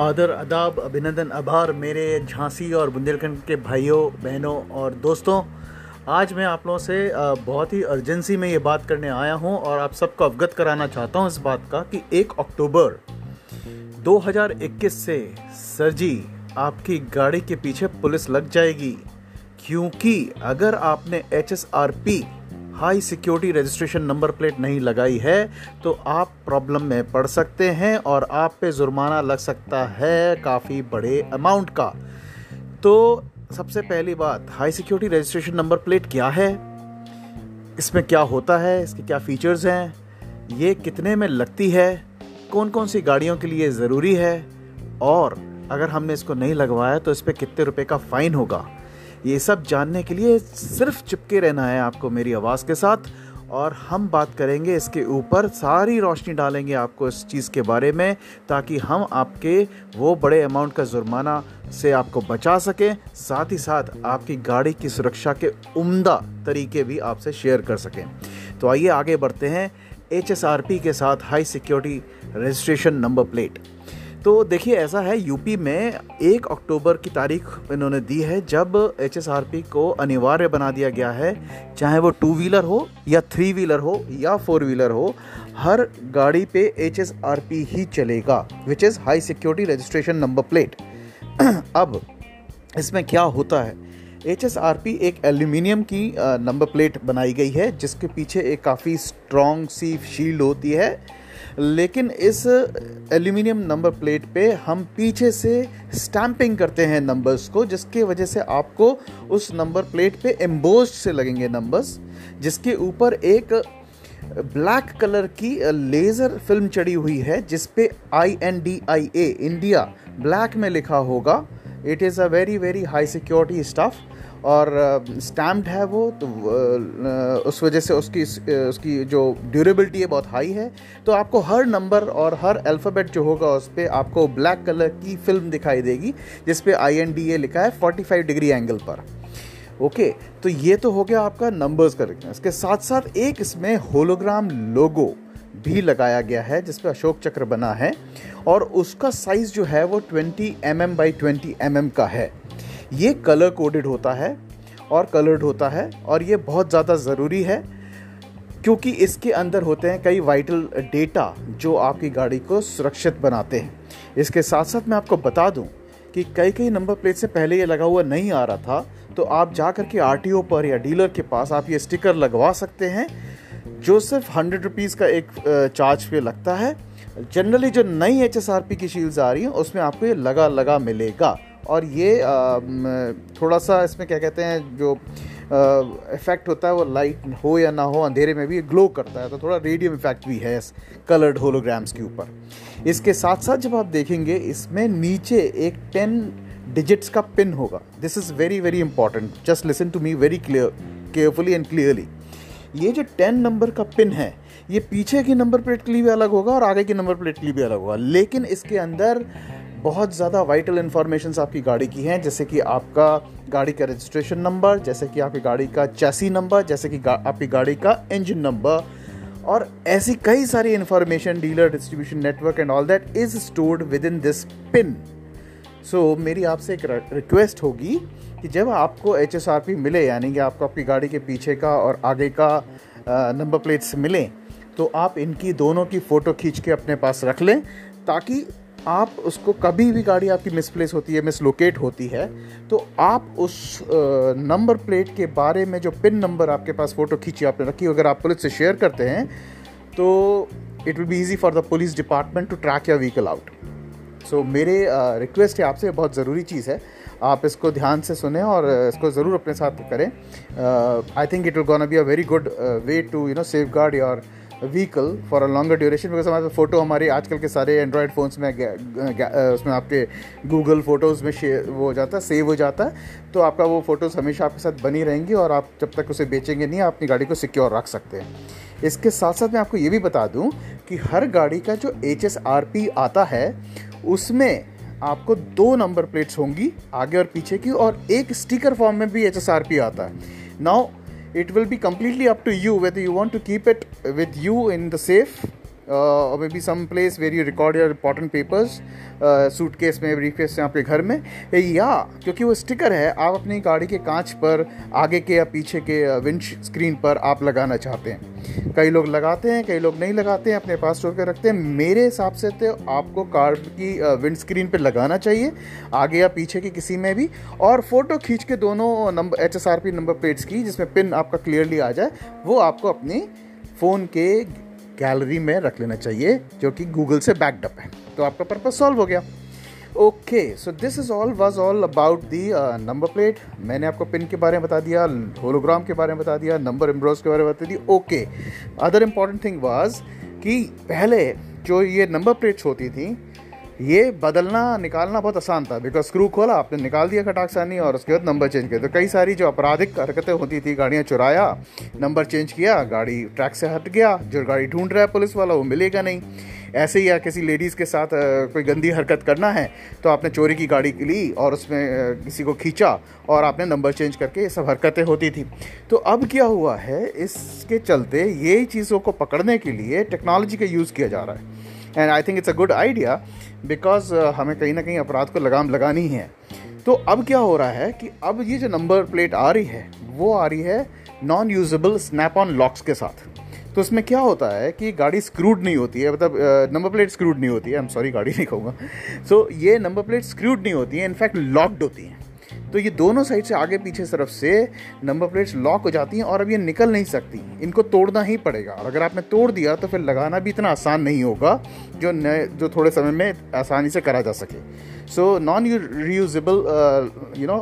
आदर अदाब अभिनंदन, आभार मेरे झांसी और बुंदेलखंड के भाइयों, बहनों और दोस्तों। आज मैं आप लोगों से बहुत ही अर्जेंसी में ये बात करने आया हूँ और आप सबको अवगत कराना चाहता हूँ इस बात का कि एक अक्टूबर 2021 से, सर जी, आपकी गाड़ी के पीछे पुलिस लग जाएगी। क्योंकि अगर आपने H S R P high security registration number plate नहीं लगाई है तो आप प्रॉब्लम में पड़ सकते हैं और आप पे जुर्माना लग सकता है काफ़ी बड़े अमाउंट का। तो सबसे पहली बात, high security registration number plate क्या है? इसमें क्या होता है? इसके क्या फीचर्स हैं? ये कितने में लगती है? कौन कौन सी गाड़ियों के लिए ज़रूरी है? और अगर हमने इसको नहीं लगवाया तो इस पर कितने रुपए का फ़ाइन होगा? ये सब जानने के लिए सिर्फ़ चिपके रहना है आपको मेरी आवाज़ के साथ। और हम बात करेंगे इसके ऊपर, सारी रोशनी डालेंगे आपको इस चीज़ के बारे में, ताकि हम आपके वो बड़े अमाउंट का जुर्माना से आपको बचा सकें, साथ ही साथ आपकी गाड़ी की सुरक्षा के उम्दा तरीके भी आपसे शेयर कर सकें। तो आइए आगे बढ़ते हैं HSRP के साथ high security registration number plate तो देखिए, ऐसा है, यूपी में एक अक्टूबर की तारीख इन्होंने दी है, जब एचएसआरपी को अनिवार्य बना दिया गया है, चाहे वो टू व्हीलर हो या थ्री व्हीलर हो या फोर व्हीलर हो, हर गाड़ी पे एचएसआरपी ही चलेगा which is high security registration number plate अब, इसमें क्या होता है? एचएसआरपी एक एल्यूमिनियम की नंबर प्लेट बनाई गई है, जिसके पीछे एक काफ़ी स्ट्रॉन्ग सी शील्ड होती है लेकिन इस एल्यूमिनियम नंबर प्लेट पे हम पीछे से स्टैंपिंग करते हैं नंबर्स को, जिसके वजह से आपको उस नंबर प्लेट पे एम्बोस्ड से लगेंगे नंबर्स जिसके ऊपर एक ब्लैक कलर की लेज़र फ़िल्म चढ़ी हुई है, जिस पे I N D I A India black में लिखा होगा. It is a very very high security staff और स्टैम्प्ड है वो तो उस वजह से उसकी उसकी जो ड्यूरेबिलिटी है बहुत हाई है। तो आपको हर नंबर और हर अल्फ़ाबेट जो होगा उस पर आपको ब्लैक कलर की फ़िल्म दिखाई देगी, जिस पे आई एन डी ए लिखा है 45 डिग्री एंगल पर। ओके तो ये तो हो गया आपका नंबर्स का इसके साथ साथ एक इसमें होलोग्राम लोगो भी लगाया गया है, जिस पर अशोक चक्र बना है, और उसका साइज़ जो है वो 20 M M by twenty M का है। ये कलर कोडेड होता है और कलर्ड होता है और ये बहुत ज़्यादा ज़रूरी है क्योंकि इसके अंदर होते हैं कई वाइटल डेटा जो आपकी गाड़ी को सुरक्षित बनाते हैं। इसके साथ साथ मैं आपको बता दूँ कि कई कई नंबर प्लेट से पहले ये लगा हुआ नहीं आ रहा था तो आप जा कर के आरटीओ पर या डीलर के पास आप ये स्टिकर लगवा सकते हैं, जो सिर्फ़ हंड्रेड रुपीज़ का एक चार्ज पे लगता है। जनरली जो नई एचएसआरपी की शील्ड्स आ रही हैं, उसमें आपको ये लगा लगा मिलेगा। और ये थोड़ा सा इसमें क्या कहते हैं, जो इफ़ेक्ट होता है वो लाइट हो या ना हो, अंधेरे में भी ग्लो करता है तो थोड़ा रेडियम इफ़ेक्ट भी है इस कलर्ड होलोग्राम्स के ऊपर। इसके साथ साथ जब आप देखेंगे, इसमें नीचे एक टेन डिजिट्स का पिन होगा। This is very very important just listen to me very clear carefully and clearly ये जो टेन नंबर का पिन है, ये पीछे की नंबर प्लेट के लिए भी अलग होगा और आगे की नंबर प्लेट के लिए भी अलग होगा। लेकिन इसके अंदर बहुत ज़्यादा वाइटल इन्फॉर्मेशन आपकी गाड़ी की हैं जैसे कि आपका गाड़ी का रजिस्ट्रेशन नंबर जैसे कि आपकी गाड़ी का चैसी नंबर जैसे कि गा, आपकी गाड़ी का इंजन नंबर और ऐसी कई सारी information dealer distribution network and all that is stored with in this pin so मेरी आपसे एक रिक्वेस्ट होगी कि जब आपको एचएसआरपी मिले यानी कि आपको आपकी गाड़ी के पीछे का और आगे का नंबर प्लेट्स मिलें तो आप इनकी दोनों की फ़ोटो खींच के अपने पास रख लें ताकि आप उसको कभी भी गाड़ी आपकी मिसप्लेस होती है मिसलोकेट होती है तो आप उस नंबर प्लेट के बारे में जो पिन नंबर आपके पास फ़ोटो खींची आपने रखी, अगर आप पुलिस से शेयर करते हैं तो it will be easy for the police department to track your vehicle out so मेरे रिक्वेस्ट है आपसे, बहुत ज़रूरी चीज़ है। आप इसको ध्यान से सुने और इसको ज़रूर अपने साथ करें। I think it will gonna be a very good way to you know safe guard your vehicle for a longer duration because हमारे फ़ोटो हमारे आजकल के सारे एंड्रॉयड फ़ोन्स में उसमें आपके गूगल फ़ोटोज़ में शेयर वो हो जाता है सेव हो जाता है तो आपका वो फ़ोटोज़ हमेशा आपके साथ बनी रहेंगी और आप जब तक उसे बेचेंगे नहीं, आप अपनी गाड़ी को सिक्योर रख सकते हैं। इसके साथ साथ मैं आपको ये भी बता दूँ कि हर गाड़ी का जो HSRP आता है, उसमें आपको दो नंबर प्लेट्स होंगी, आगे और पीछे की, और एक स्टिकर फॉर्म में भी एच आता है। Now it will be completely up to you whether you want to keep it with you in the safe और may be some place where you record your important papers suitcase में briefcase में आपके घर में, या, क्योंकि वो sticker है, आप अपनी गाड़ी के कांच पर, आगे के या पीछे के विंड स्क्रीन पर आप लगाना चाहते हैं। कई लोग लगाते हैं, कई लोग नहीं लगाते हैं, अपने पास स्टोर कर रखते हैं। मेरे हिसाब से तो आपको कार की विंड स्क्रीन पर लगाना चाहिए, आगे या पीछे की किसी में भी। और फ़ोटो खींच के दोनों number H S R P number plates की, जिसमें पिन आपका क्लियरली आ जाए, वो आपको अपनी फ़ोन के गैलरी में रख लेना चाहिए, जो कि गूगल से बैकडअप है। तो आपका पर्पज सॉल्व हो गया। Okay so this is all was all about the number plate मैंने आपको पिन के बारे में बता दिया होलोग्राम के बारे में बता दिया नंबर एम्ब्रॉज के बारे में बता दी okay other important thing was कि पहले जो ये नंबर प्लेट्स होती थी ये बदलना, निकालना बहुत आसान था बिकॉज़ स्क्रू खोला, आपने निकाल दिया खटाक सानी और उसके बाद नंबर चेंज किया। तो कई सारी जो आपराधिक हरकतें होती थी, गाड़ियाँ चुराया नंबर चेंज किया, गाड़ी ट्रैक से हट गया, जो गाड़ी ढूंढ रहा है पुलिस वाला, वो मिलेगा नहीं। ऐसे ही या किसी लेडीज़ के साथ कोई गंदी हरकत करना है तो आपने चोरी की गाड़ी ली और उसमें किसी को खींचा और आपने नंबर चेंज करके ये सब हरकतें होती थी। तो अब क्या हुआ है, इसके चलते ये चीज़ों को पकड़ने के लिए टेक्नोलॉजी का यूज़ किया जा रहा है। And I think it's a good idea because हमें कहीं ना कहीं अपराध को लगाम लगानी है। तो अब क्या हो रहा है कि अब ये जो नंबर प्लेट आ रही है वो आ रही है non usable snap on locks के साथ। तो उसमें क्या होता है कि गाड़ी स्क्रूड नहीं होती है मतलब नंबर प्लेट स्क्रूड नहीं होती है। आई एम सॉरी गाड़ी नहीं कहूँगा। सो so, ये नंबर प्लेट स्क्रूड नहीं होती है इनफैक्ट लॉक्ड होती हैं। तो ये दोनों साइड से आगे पीछे तरफ़ से नंबर प्लेट्स लॉक हो जाती हैं और अब ये निकल नहीं सकती। इनको तोड़ना ही पड़ेगा। और अगर आपने तोड़ दिया तो फिर लगाना भी इतना आसान नहीं होगा, जो नए जो थोड़े समय में आसानी से करा जा सके। So non reusable you know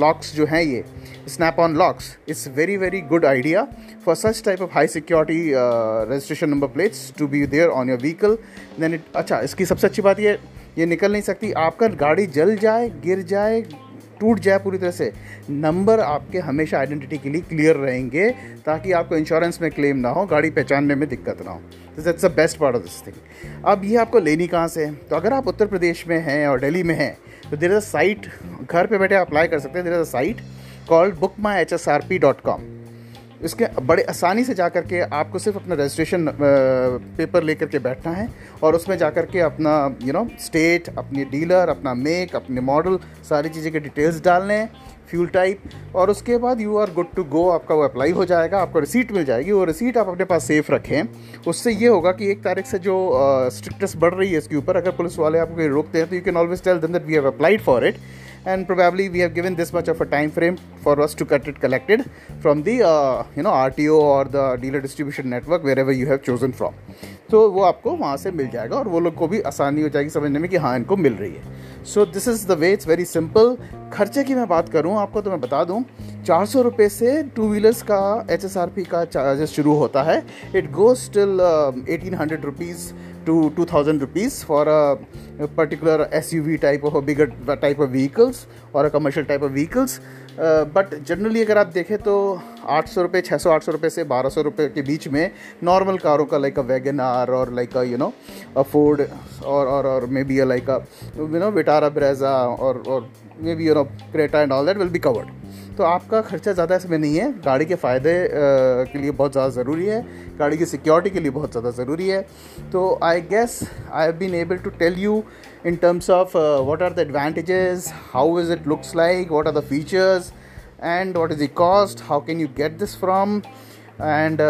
locks जो हैं ये snap on locks it's very very good idea for such type of high security registration number plates to be there on your vehicle then it अच्छा इसकी सबसे अच्छी बात ये ये निकल नहीं सकती। आपका गाड़ी जल जाए, गिर जाए टूट जाए पूरी तरह से, नंबर आपके हमेशा आइडेंटिटी के लिए क्लियर रहेंगे, ताकि आपको इंश्योरेंस में क्लेम ना हो, गाड़ी पहचानने में दिक्कत ना हो। तो that's the best part of this thing अब ये आपको लेनी कहाँ से है? तो अगर आप उत्तर प्रदेश में हैं और दिल्ली में हैं तो देर इज़ अ साइट घर पर बैठे अप्लाई कर सकते हैं। There is a site called book my H S R P dot com इसके बड़े आसानी से जा कर के आपको सिर्फ़ अपना रजिस्ट्रेशन पेपर लेकर के बैठना है और उसमें जा कर के अपना यू नो स्टेट अपनी डीलर अपना मेक अपने मॉडल सारी चीज़ें के डिटेल्स डालने हैं फ्यूल टाइप और उसके बाद you are good to go आपका वो अप्लाई हो जाएगा, आपको रिसीट मिल जाएगी, वो रिसीट आप अपने पास सेफ़ रखें। उससे ये होगा कि एक तारीख से जो स्ट्रिक्टनेस बढ़ रही है इसके ऊपर, अगर पुलिस वाले आपको रोकते हैं तो you can always tell them that we have applied for it and probably we have given this much of a time frame for us to get it collected from the uh, you know RTO or the dealer distribution network wherever you have chosen from तो वो आपको वहाँ से मिल जाएगा और वो लोग को भी आसानी हो जाएगी समझने में कि हाँ इनको मिल रही है so this is the way it's very simple खर्चे की मैं बात करूँ आपको तो मैं बता दूँ चार सौ रुपये से टू व्हीलर्स का एच एस आर पी का चार्जेस शुरू होता है it goes till eighteen hundred rupees to 2000 rupees for a, a particular SUV type of a bigger type of vehicles or a commercial type of vehicles. But uh, generally अगर आप देखें तो आठ सौ रुपये छः सौ आठ सौ रुपये से बारह सौ रुपये के बीच में नॉर्मल कारों का लाइक अ वैगन आर और like a you know a Ford और और और may be a like a you know Vitara Brezza और और may be you know Creta and all that will be covered तो आपका खर्चा ज़्यादा इसमें नहीं है। गाड़ी के फ़ायदे के लिए बहुत ज़्यादा ज़रूरी है। गाड़ी की सिक्योरिटी के लिए बहुत ज़्यादा ज़रूरी है। तो I guess I have been able to tell you in terms of what are the advantages how is it looks like what are the features and what is the cost how can you get this from and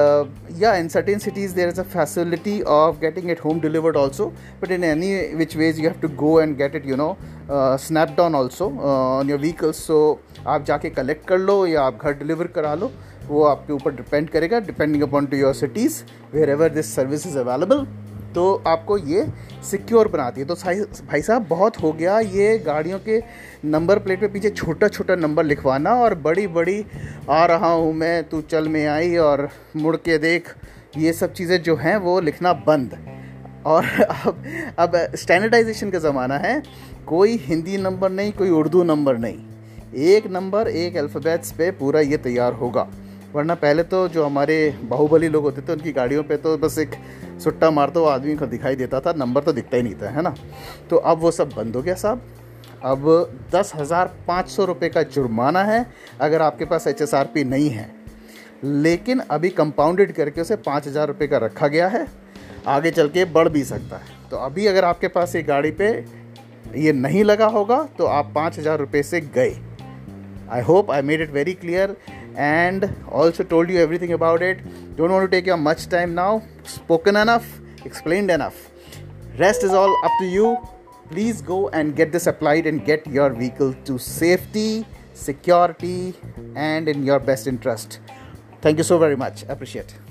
yeah in certain cities there is a facility of getting it home delivered also but in any which ways you have to go and get it you know snapped on also uh, on your आप जाके collect कर लो या आप घर deliver करा लो वो आपके ऊपर डिपेंड करेगा depending upon to your cities wherever this service is available तो आपको ये सिक्योर बनाती है। तो भाई साहब बहुत हो गया ये गाड़ियों के नंबर प्लेट पे पीछे छोटा छोटा नंबर लिखवाना और बड़ी बड़ी आ रहा हूँ मैं तू चल में आई और मुड़ के देख ये सब चीज़ें जो हैं वो लिखना बंद। और अब अब स्टैंडर्डाइजेशन का ज़माना है। कोई हिंदी नंबर नहीं, कोई उर्दू नंबर नहीं। एक नंबर, एक अल्फ़ाबेट्स पे पूरा ये तैयार होगा। वरना पहले तो जो हमारे बाहुबली लोग होते थे, उनकी गाड़ियों पे तो बस एक सुट्टा मारता हुआ आदमी को दिखाई देता था, नंबर तो दिखता ही नहीं था, है ना? तो अब वो सब बंद हो गया साहब। अब दस हज़ार पाँच सौ रुपये का जुर्माना है, अगर आपके पास एच एस आर पी नहीं है। लेकिन अभी कंपाउंडेड करके उसे पाँच हज़ार रुपये का रखा गया है। आगे चल के बढ़ भी सकता है। तो अभी अगर आपके पास ये गाड़ी पे ये नहीं लगा होगा तो आप पाँच हज़ार रुपये से गए। I hope I made it very clear and also told you everything about it don't want to take your much time now spoken enough explain enough rest is all up to you please go and get this applied and get your vehicle to safety security and in your best interest thank you so very much appreciate